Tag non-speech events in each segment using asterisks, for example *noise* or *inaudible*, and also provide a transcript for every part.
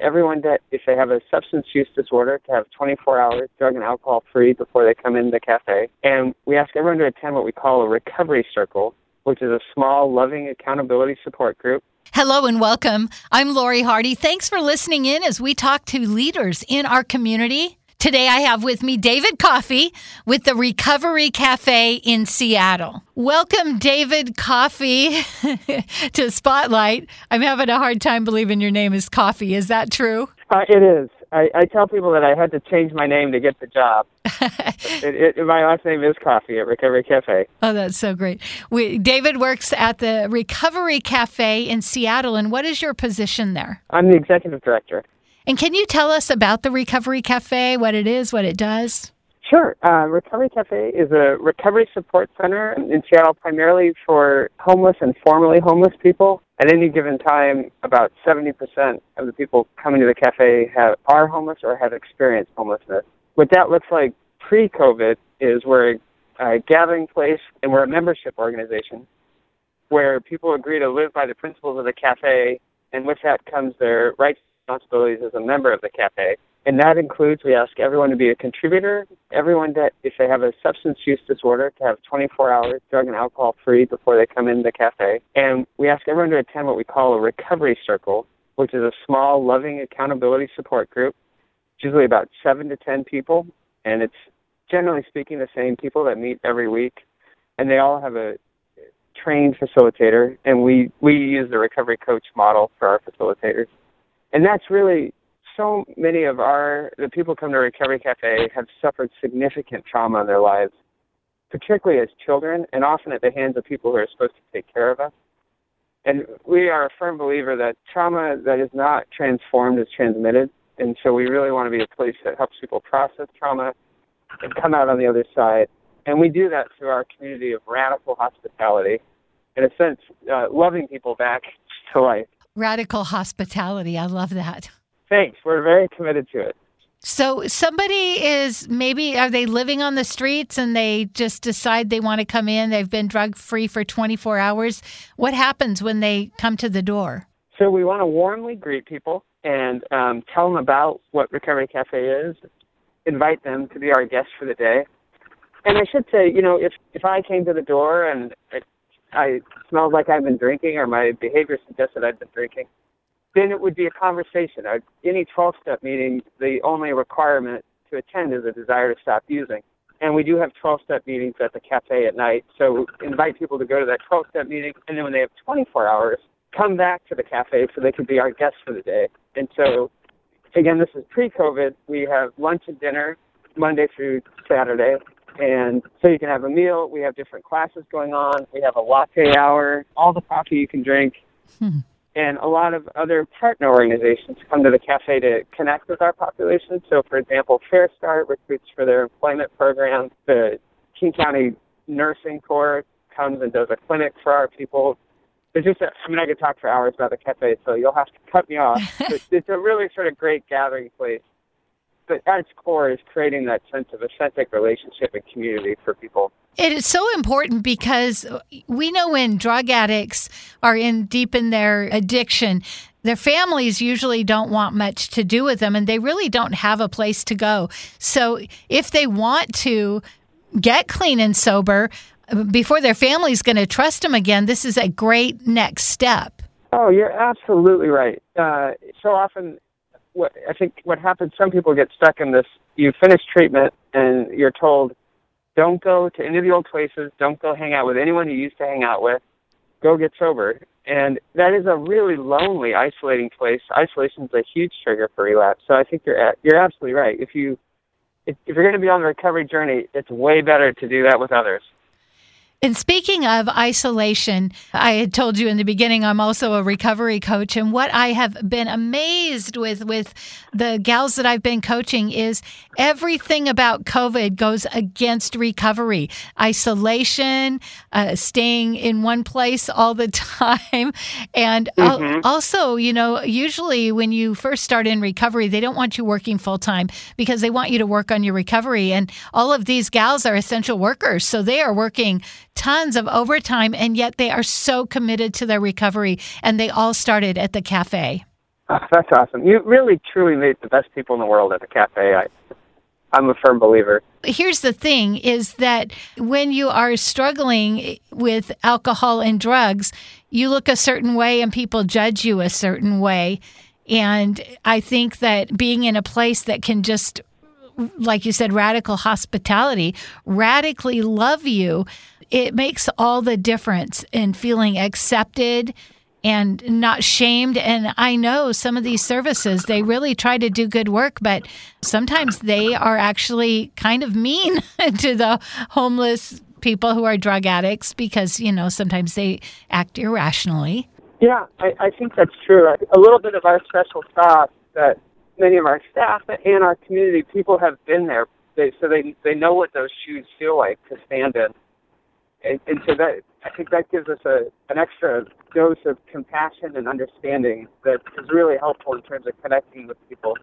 everyone that if they have a substance use disorder to have 24 hours drug and alcohol free before they come in the cafe. And we ask everyone to attend what we call a recovery circle, which is a small, loving accountability support group. Hello and welcome. I'm Lori Hardy. Thanks for listening in as we talk to leaders in our community. Today I have with me David Coffey with the Recovery Cafe in Seattle. Welcome, David Coffey, *laughs* to Spotlight. I'm having a hard time believing your name is Coffey. Is that true? Uh, it is. I, I tell people that I had to change my name to get the job. *laughs* it, it, my last name is Coffey at Recovery Cafe. Oh, that's so great. We, David works at the Recovery Cafe in Seattle, and what is your position there? I'm the executive director. And can you tell us about the Recovery Cafe, what it is, what it does? Sure. Uh, recovery Cafe is a recovery support center in Seattle primarily for homeless and formerly homeless people. At any given time, about 70% of the people coming to the cafe have, are homeless or have experienced homelessness. What that looks like pre-COVID is we're a gathering place and we're a membership organization where people agree to live by the principles of the cafe and with that comes their rights responsibilities as a member of the cafe. And that includes we ask everyone to be a contributor, everyone that if they have a substance use disorder to have 24 hours drug and alcohol free before they come in the cafe. And we ask everyone to attend what we call a recovery circle, which is a small, loving accountability support group. It's usually about seven to 10 people, and it's generally speaking the same people that meet every week. And they all have a trained facilitator, and we, we use the recovery coach model for our facilitators and that's really so many of our the people come to Recovery Cafe have suffered significant trauma in their lives, particularly as children, and often at the hands of people who are supposed to take care of us. And we are a firm believer that trauma that is not transformed is transmitted, and so we really want to be a place that helps people process trauma and come out on the other side. And we do that through our community of radical hospitality, in a sense, uh, loving people back to life. Radical hospitality. I love that. Thanks. We're very committed to it. So somebody is maybe are they living on the streets and they just decide they want to come in. They've been drug free for 24 hours. What happens when they come to the door? So we want to warmly greet people and um, tell them about what Recovery Cafe is. Invite them to be our guest for the day. And I should say, you know, if if I came to the door and I smelled like I've been drinking or my behavior suggested I've been drinking, then it would be a conversation. Any 12 step meeting, the only requirement to attend is a desire to stop using. And we do have 12 step meetings at the cafe at night. So invite people to go to that 12 step meeting. And then when they have 24 hours, come back to the cafe so they can be our guests for the day. And so, again, this is pre COVID. We have lunch and dinner Monday through Saturday. And so you can have a meal. We have different classes going on. We have a latte hour, all the coffee you can drink. Hmm. And a lot of other partner organizations come to the cafe to connect with our population. So, for example, FareStart recruits for their employment program. The King County Nursing Corps comes and does a clinic for our people. It's just, a, I mean, I could talk for hours about the cafe, so you'll have to cut me off. *laughs* it's a really sort of great gathering place but at its core is creating that sense of authentic relationship and community for people. It is so important because we know when drug addicts are in deep in their addiction, their families usually don't want much to do with them and they really don't have a place to go. So if they want to get clean and sober before their family's going to trust them again, this is a great next step. Oh, you're absolutely right. Uh, so often what I think what happens, some people get stuck in this. You finish treatment and you're told, don't go to any of the old places. Don't go hang out with anyone you used to hang out with. Go get sober. And that is a really lonely, isolating place. Isolation is a huge trigger for relapse. So I think you're you're absolutely right. If you if, if you're going to be on the recovery journey, it's way better to do that with others. And speaking of isolation, I had told you in the beginning I'm also a recovery coach and what I have been amazed with with the gals that I've been coaching is everything about COVID goes against recovery. Isolation, uh, staying in one place all the *laughs* time and mm-hmm. also, you know, usually when you first start in recovery, they don't want you working full time because they want you to work on your recovery and all of these gals are essential workers, so they are working tons of overtime, and yet they are so committed to their recovery. And they all started at the cafe. Oh, that's awesome. You really truly meet the best people in the world at the cafe. I, I'm a firm believer. Here's the thing is that when you are struggling with alcohol and drugs, you look a certain way and people judge you a certain way. And I think that being in a place that can just, like you said, radical hospitality, radically love you, it makes all the difference in feeling accepted and not shamed. And I know some of these services, they really try to do good work, but sometimes they are actually kind of mean *laughs* to the homeless people who are drug addicts because, you know, sometimes they act irrationally. Yeah, I, I think that's true. A little bit of our special sauce that many of our staff and our community people have been there, they, so they they know what those shoes feel like to stand in, and, and so that I think that gives us a an extra dose of compassion and understanding that is really helpful in terms of connecting with people,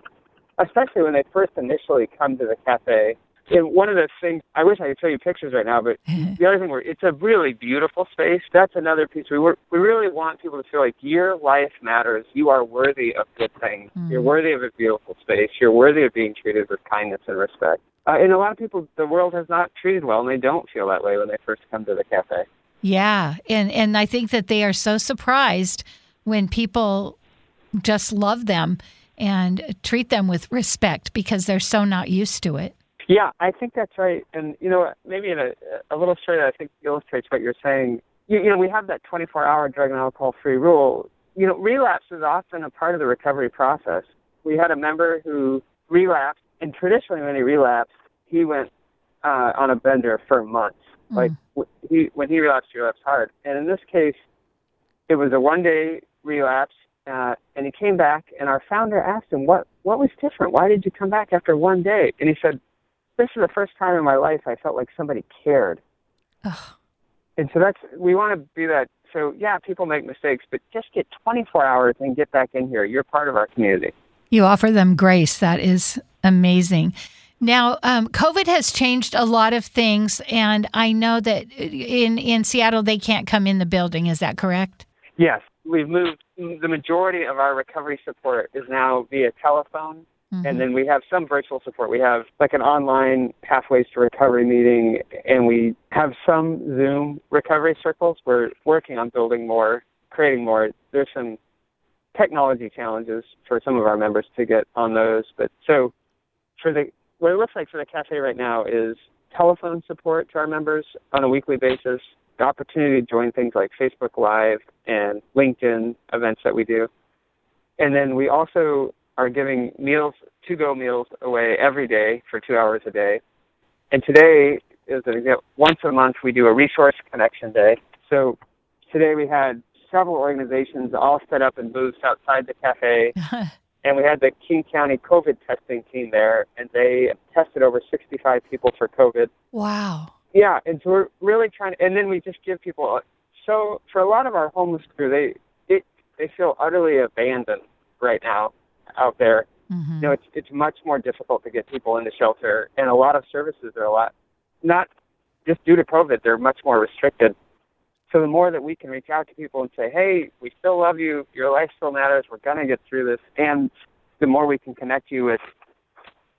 especially when they first initially come to the cafe and one of the things I wish I could show you pictures right now, but *laughs* the other thing where it's a really beautiful space. That's another piece. We were, we really want people to feel like your life matters. You are worthy of good things. Mm. You're worthy of a beautiful space. You're worthy of being treated with kindness and respect. Uh, and a lot of people, the world has not treated well, and they don't feel that way when they first come to the cafe. Yeah, and and I think that they are so surprised when people just love them and treat them with respect because they're so not used to it. Yeah, I think that's right. And, you know, maybe in a, a little story that I think illustrates what you're saying, you, you know, we have that 24 hour drug and alcohol free rule. You know, relapse is often a part of the recovery process. We had a member who relapsed, and traditionally when he relapsed, he went uh, on a bender for months. Mm. Like he, when he relapsed, he relapsed hard. And in this case, it was a one day relapse, uh, and he came back, and our founder asked him, "What what was different? Why did you come back after one day?" And he said, this is the first time in my life I felt like somebody cared. Ugh. And so that's we want to be that. So yeah, people make mistakes, but just get 24 hours and get back in here. You're part of our community. You offer them grace. That is amazing. Now, um, COVID has changed a lot of things, and I know that in in Seattle they can't come in the building. Is that correct? Yes, we've moved. The majority of our recovery support is now via telephone Mm-hmm. And then we have some virtual support. We have like an online Pathways to Recovery meeting, and we have some Zoom recovery circles. We're working on building more, creating more. There's some technology challenges for some of our members to get on those. But so for the what it looks like for the cafe right now is telephone support to our members on a weekly basis, the opportunity to join things like Facebook Live and LinkedIn events that we do. And then we also are giving meals, to-go meals away every day for two hours a day. And today is an example. Once a month, we do a resource connection day. So today we had several organizations all set up in booths outside the cafe. *laughs* and we had the King County COVID testing team there, and they tested over 65 people for COVID. Wow. Yeah, and so we're really trying to, and then we just give people. Uh, so for a lot of our homeless crew, they it, they feel utterly abandoned right now out there. Mm-hmm. You know, it's it's much more difficult to get people into shelter, and a lot of services are a lot not just due to COVID, they're much more restricted. So the more that we can reach out to people and say, "Hey, we still love you. Your life still matters. We're gonna get through this," and the more we can connect you with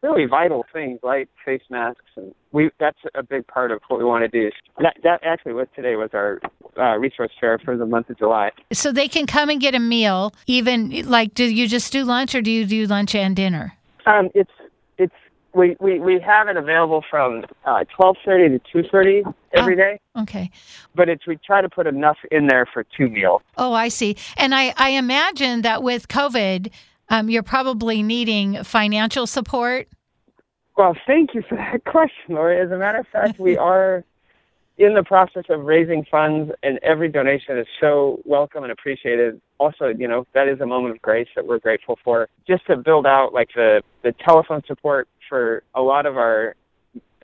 really vital things like face masks and we that's a big part of what we want to do that that actually was today was our uh, resource fair for the month of july so they can come and get a meal even like do you just do lunch or do you do lunch and dinner um it's it's we, we, we have it available from uh, 12.30 to 2.30 every oh, day. Okay. But it's we try to put enough in there for two meals. Oh, I see. And I, I imagine that with COVID, um, you're probably needing financial support. Well, thank you for that *laughs* question, Lori. As a matter of fact, we *laughs* are in the process of raising funds, and every donation is so welcome and appreciated. Also, you know, that is a moment of grace that we're grateful for. Just to build out like the, the telephone support for a lot of our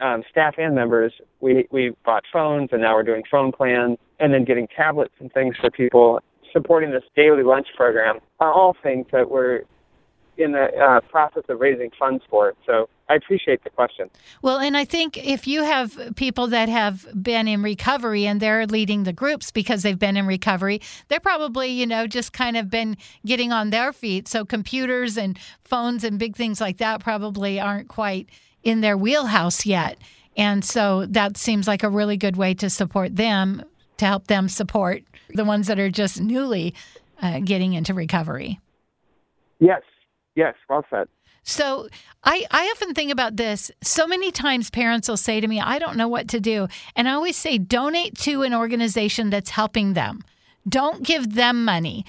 um, staff and members, we, we bought phones, and now we're doing phone plans, and then getting tablets and things for people supporting this daily lunch program are all things that we're in the uh, process of raising funds for it. So I appreciate the question. Well, and I think if you have people that have been in recovery and they're leading the groups because they've been in recovery, they're probably, you know, just kind of been getting on their feet. So computers and phones and big things like that probably aren't quite in their wheelhouse yet. And so that seems like a really good way to support them, to help them support the ones that are just newly uh, getting into recovery. Yes, yes, well said. So I, I often think about this. So many times parents will say to me, I don't know what to do. And I always say, donate to an organization that's helping them. Don't give them money.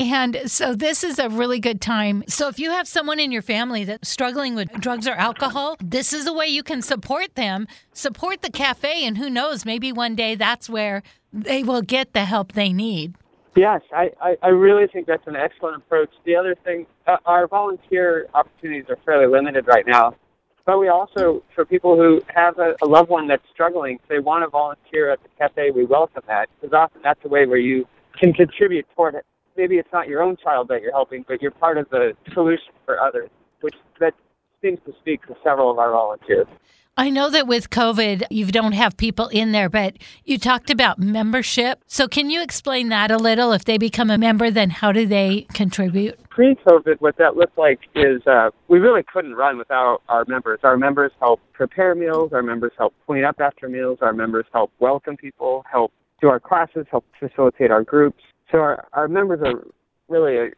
And so this is a really good time. So if you have someone in your family that's struggling with drugs or alcohol, this is a way you can support them, support the cafe, and who knows, maybe one day that's where they will get the help they need. Yes, I, I, I really think that's an excellent approach. The other thing, uh, our volunteer opportunities are fairly limited right now. But we also, for people who have a, a loved one that's struggling, if they want to volunteer at the cafe, we welcome that. Because often that's a way where you can contribute toward it. Maybe it's not your own child that you're helping, but you're part of the solution for others, which that seems to speak to several of our volunteers. I know that with COVID, you don't have people in there, but you talked about membership. So, can you explain that a little? If they become a member, then how do they contribute? Pre COVID, what that looked like is uh, we really couldn't run without our members. Our members help prepare meals, our members help clean up after meals, our members help welcome people, help do our classes, help facilitate our groups. So, our, our members are really a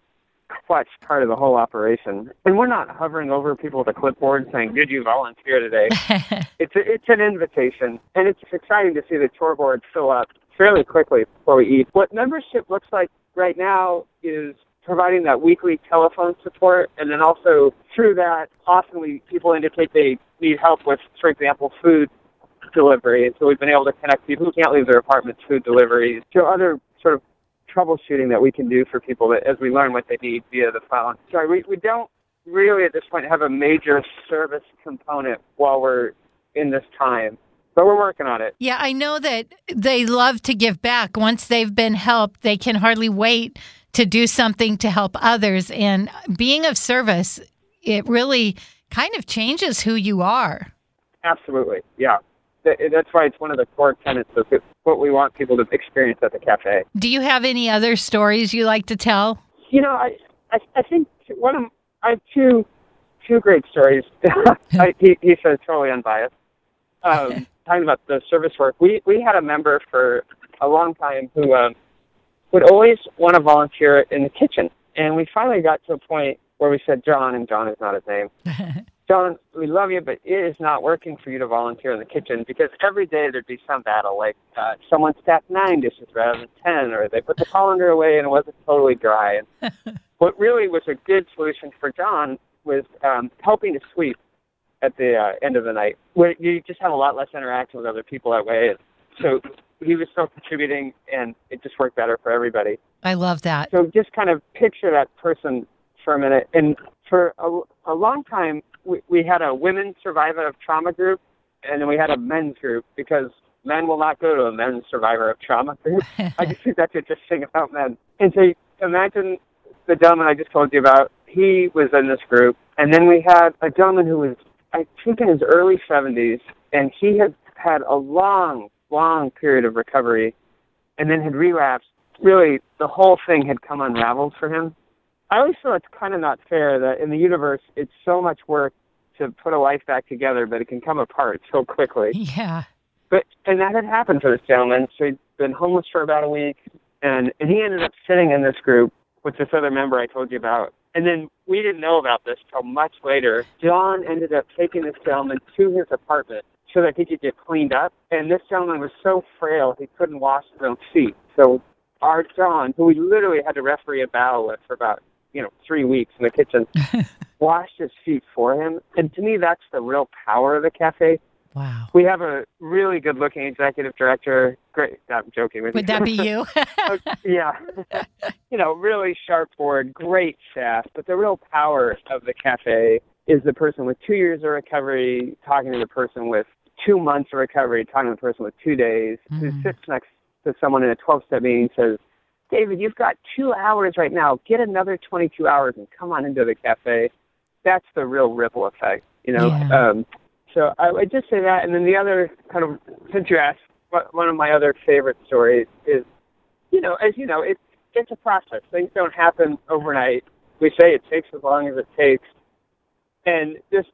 clutch part of the whole operation. And we're not hovering over people with a clipboard saying, "Did you volunteer today?" *laughs* it's a, it's an invitation, and it's exciting to see the chore board fill up fairly quickly before we eat. What membership looks like right now is providing that weekly telephone support, and then also through that, often we people indicate they need help with, for example, food delivery, and so we've been able to connect people who can't leave their apartments food delivery to other sort of troubleshooting that we can do for people that, as we learn what they need via the phone. Sorry, we, we don't really at this point have a major service component while we're in this time. But we're working on it. Yeah, I know that they love to give back. Once they've been helped, they can hardly wait to do something to help others. And being of service, it really kind of changes who you are. Absolutely. Yeah that's why it's one of the core tenets of what we want people to experience at the cafe. Do you have any other stories you like to tell? You know, I I, I think one of I have two two great stories. *laughs* I, he, he says totally unbiased. Um, *laughs* talking about the service work, we we had a member for a long time who um, would always want to volunteer in the kitchen, and we finally got to a point where we said John, and John is not his name. *laughs* John, we love you, but it is not working for you to volunteer in the kitchen because every day there'd be some battle, like uh, someone stacked nine dishes rather than ten, or they put the colander away and it wasn't totally dry. And *laughs* what really was a good solution for John was um, helping to sweep at the uh, end of the night, where you just have a lot less interaction with other people that way. And so he was still contributing, and it just worked better for everybody. I love that. So just kind of picture that person for a minute. And for a, a long time, we, we had a women survivor of trauma group, and then we had a men's group because men will not go to a men's survivor of trauma group. *laughs* I just think that's interesting about men. And so imagine the gentleman I just told you about. He was in this group, and then we had a gentleman who was, I think, in his early 70s, and he had had a long, long period of recovery, and then had relapsed. Really, the whole thing had come unraveled for him. I always feel it's kind of not fair that in the universe it's so much work to put a life back together, but it can come apart so quickly. *laughs* Yeah. But and that had happened for this gentleman. So he'd been homeless for about a week, and and he ended up sitting in this group with this other member I told you about. And then we didn't know about this till much later. John ended up taking this gentleman to his apartment so that he could get cleaned up. And this gentleman was so frail he couldn't wash his own feet. So our John, who we literally had to referee a battle with for about you know three weeks in the kitchen, *laughs* washed his feet for him. And to me, that's the real power of the cafe. Wow. We have a really good looking executive director. Great. I'm joking with you. Would you. that be *laughs* you? yeah. *laughs* you know, really sharp board, great staff. But the real power of the cafe is the person with two years of recovery talking to the person with two months of recovery, talking to the person with two days, mm-hmm. who sits next to someone in a 12 step meeting says, David, you've got two hours right now. Get another 22 hours and come on into the cafe. That's the real ripple effect. You know, Yeah. um, so I would just say that, and then the other kind of since you asked, one of my other favorite stories is, you know, as you know, it's it's a process. Things don't happen overnight. We say it takes as long as it takes, and this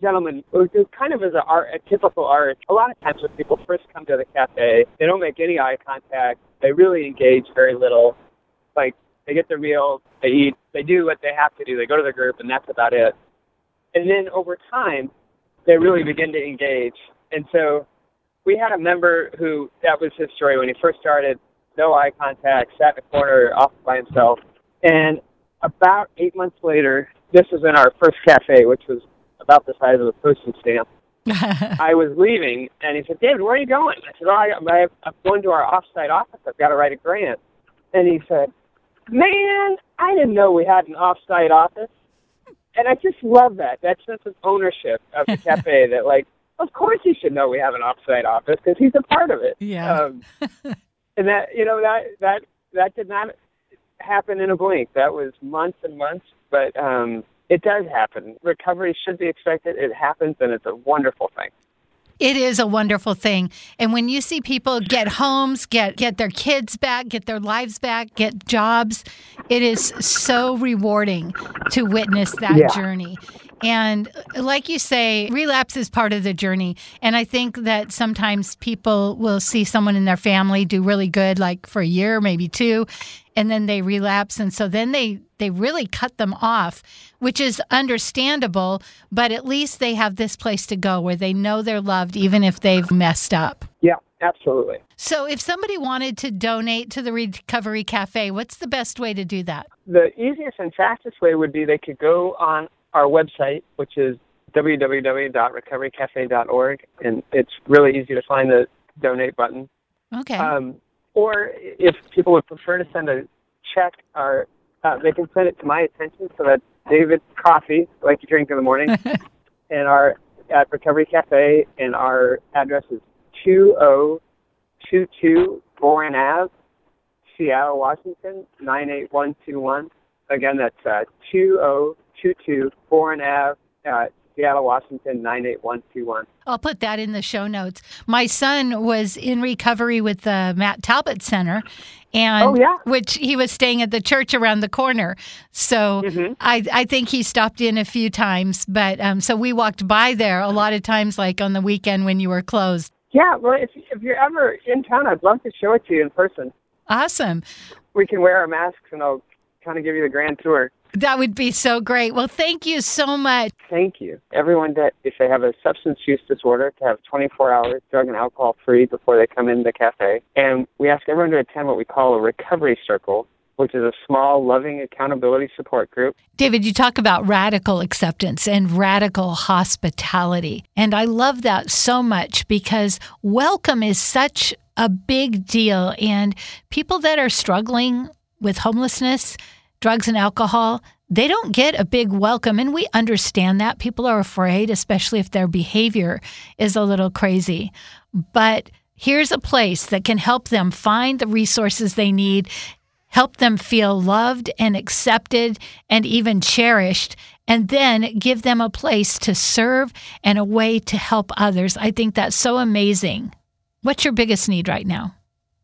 gentleman who kind of is a, art, a typical art. A lot of times when people first come to the cafe, they don't make any eye contact. They really engage very little. Like they get their meal, they eat, they do what they have to do. They go to the group, and that's about it. And then over time, they really begin to engage. And so we had a member who that was his story when he first started. No eye contact, sat in a corner off by himself. And about eight months later, this was in our first cafe, which was about the size of a postage stamp. *laughs* I was leaving, and he said, "David, where are you going?" I said, "Oh, I, I'm going to our offsite office. I've got to write a grant." And he said, "Man, I didn't know we had an offsite office." And I just love that that sense of ownership of the *laughs* cafe. that like, of course, he should know we have an offsite office because he's a part of it. Yeah. Um, *laughs* and that you know that that that did not happen in a blink. That was months and months, but um, it does happen. Recovery should be expected. It happens, and it's a wonderful thing. It is a wonderful thing. And when you see people get homes, get get their kids back, get their lives back, get jobs, it is so rewarding to witness that Yeah. journey. And like you say, relapse is part of the journey. And I think that sometimes people will see someone in their family do really good, like for a year, maybe two, and then they relapse. And so then they, they really cut them off, which is understandable, but at least they have this place to go where they know they're loved, even if they've messed up. Yeah, absolutely. So if somebody wanted to donate to the Recovery Cafe, what's the best way to do that? The easiest and fastest way would be they could go on our website, which is www.recoverycafe.org, and it's really easy to find the donate button. Okay. Um, or if people would prefer to send a check, or uh, they can send it to my attention. So that David Coffey, like you drink in the morning, *laughs* and our at Recovery Cafe, and our address is two zero two two Boren Ave, Seattle, Washington nine eight one two one. Again, that's uh, two zero two two Boren Ave, uh, Seattle, Washington nine eight one two one. I'll put that in the show notes. My son was in recovery with the Matt Talbot Center, and Oh, yeah. which he was staying at the church around the corner. So Mhm. I, I think he stopped in a few times, but um, so we walked by there a lot of times, like on the weekend when you were closed. Yeah, well, if, if you're ever in town, I'd love to show it to you in person. Awesome. We can wear our masks, and I'll kind of give you the grand tour. That would be so great. Well, thank you so much. Thank you. Everyone that if they have a substance use disorder to have 24 hours drug and alcohol free before they come in the cafe. And we ask everyone to attend what we call a recovery circle, which is a small, loving accountability support group. David, you talk about radical acceptance and radical hospitality. And I love that so much because welcome is such a big deal. And people that are struggling with homelessness, drugs, and alcohol, they don't get a big welcome. And we understand that. People are afraid, especially if their behavior is a little crazy. But here's a place that can help them find the resources they need help them feel loved and accepted and even cherished, and then give them a place to serve and a way to help others. I think that's so amazing. What's your biggest need right now?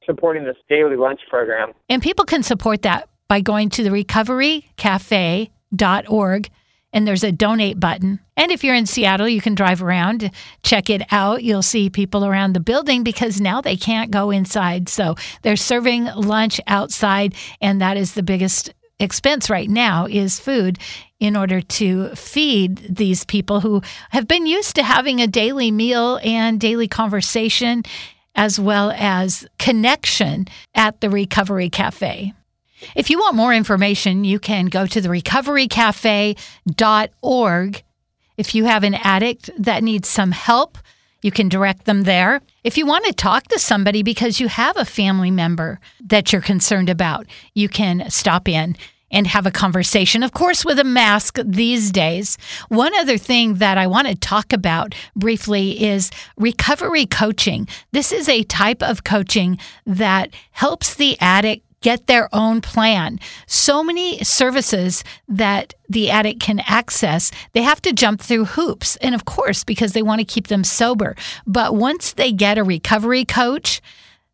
supporting this daily lunch program. And people can support that by going to the recoverycafe.org and there's a donate button. And if you're in Seattle, you can drive around, check it out. You'll see people around the building because now they can't go inside. So they're serving lunch outside, and that is the biggest expense right now is food in order to feed these people who have been used to having a daily meal and daily conversation as well as connection at the Recovery Cafe. If you want more information, you can go to the recoverycafe.org. If you have an addict that needs some help, you can direct them there. If you want to talk to somebody because you have a family member that you're concerned about, you can stop in and have a conversation, of course, with a mask these days. One other thing that I want to talk about briefly is recovery coaching. This is a type of coaching that helps the addict get their own plan. So many services that the addict can access, they have to jump through hoops. And of course, because they want to keep them sober. But once they get a recovery coach,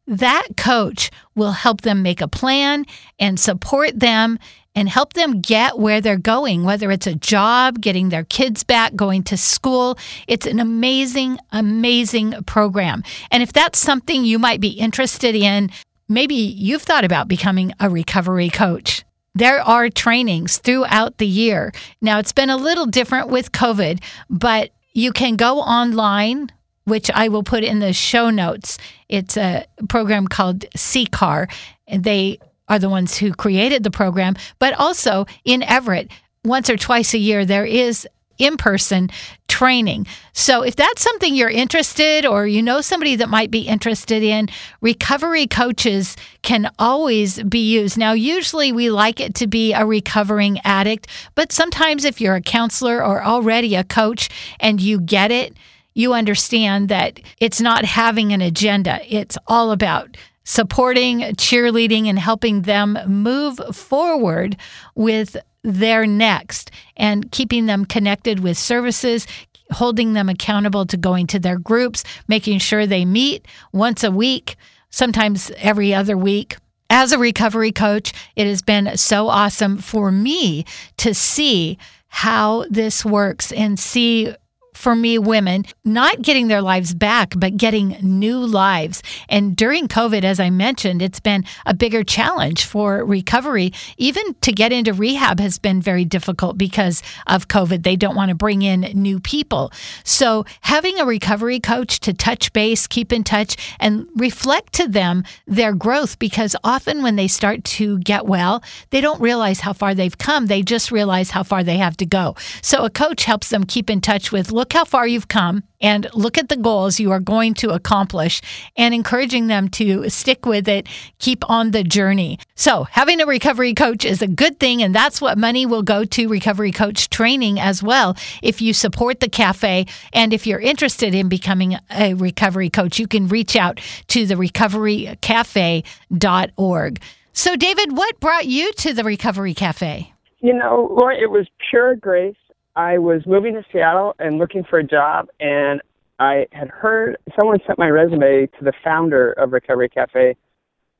that coach will help them make a plan and support them and help them get where they're going, whether it's a job, getting their kids back, going to school. It's an amazing, amazing program. And if that's something you might be interested in, maybe you've thought about becoming a recovery coach. There are trainings throughout the year. Now, it's been a little different with COVID, but you can go online which I will put in the show notes. It's a program called CCAR. They are the ones who created the program, but also in Everett, once or twice a year, there is in person training. So, if that's something you're interested or you know somebody that might be interested in, recovery coaches can always be used. Now, usually we like it to be a recovering addict, but sometimes if you're a counselor or already a coach and you get it, you understand that it's not having an agenda. It's all about supporting, cheerleading, and helping them move forward with their next and keeping them connected with services, holding them accountable to going to their groups, making sure they meet once a week, sometimes every other week. As a recovery coach, it has been so awesome for me to see how this works and see for me, women, not getting their lives back, but getting new lives. And during COVID, as I mentioned, it's been a bigger challenge for recovery. Even to get into rehab has been very difficult because of COVID. They don't want to bring in new people. So, having a recovery coach to touch base, keep in touch, and reflect to them their growth because often when they start to get well, they don't realize how far they've come. They just realize how far they have to go. So, a coach helps them keep in touch with look look how far you've come and look at the goals you are going to accomplish and encouraging them to stick with it, keep on the journey. So, having a recovery coach is a good thing, and that's what money will go to recovery coach training as well. If you support the cafe and if you're interested in becoming a recovery coach, you can reach out to the recoverycafe.org. So, David, what brought you to the Recovery Cafe? You know, Laura, it was pure grace I was moving to Seattle and looking for a job, and I had heard someone sent my resume to the founder of Recovery Cafe.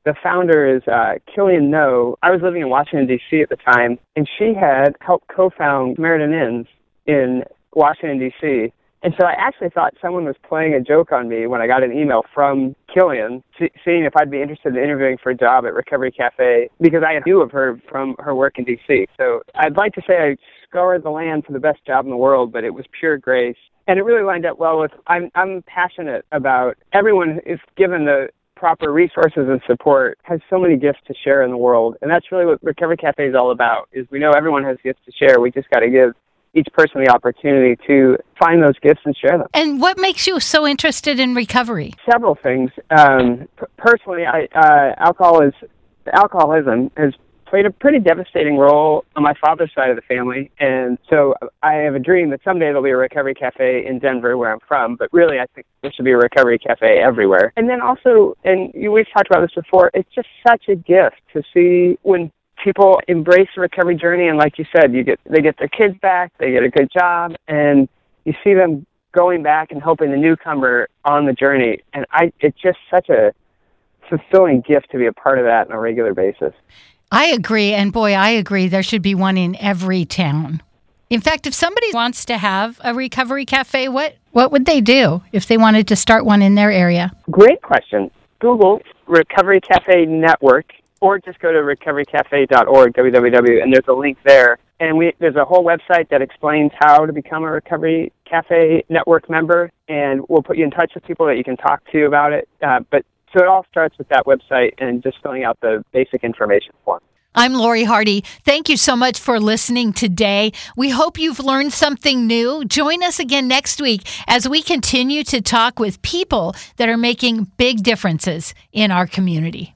The founder is uh, Killian Noe. I was living in Washington, D.C. at the time, and she had helped co found Samaritan Inns in Washington, D.C. And so I actually thought someone was playing a joke on me when I got an email from Killian, seeing if I'd be interested in interviewing for a job at Recovery Cafe because I knew of her from her work in D.C. So I'd like to say I scoured the land for the best job in the world, but it was pure grace. And it really lined up well with I'm I'm passionate about everyone is given the proper resources and support has so many gifts to share in the world. And that's really what Recovery Cafe is all about is we know everyone has gifts to share. We just got to give each person the opportunity to find those gifts and share them. And what makes you so interested in recovery? Several things. Um, p- personally, I, uh, alcohol is alcoholism has played a pretty devastating role on my father's side of the family. And so I have a dream that someday there'll be a recovery cafe in Denver where I'm from, but really I think there should be a recovery cafe everywhere. And then also, and we've talked about this before, it's just such a gift to see when people embrace the recovery journey and like you said, you get they get their kids back, they get a good job and you see them going back and helping the newcomer on the journey. And I it's just such a fulfilling gift to be a part of that on a regular basis. I agree. And boy, I agree. There should be one in every town. In fact, if somebody wants to have a recovery cafe, what, what would they do if they wanted to start one in their area? Great question. Google Recovery Cafe Network or just go to recoverycafe.org, www, and there's a link there. And we, there's a whole website that explains how to become a Recovery Cafe Network member, and we'll put you in touch with people that you can talk to about it. Uh, but so it all starts with that website and just filling out the basic information form. I'm Lori Hardy. Thank you so much for listening today. We hope you've learned something new. Join us again next week as we continue to talk with people that are making big differences in our community.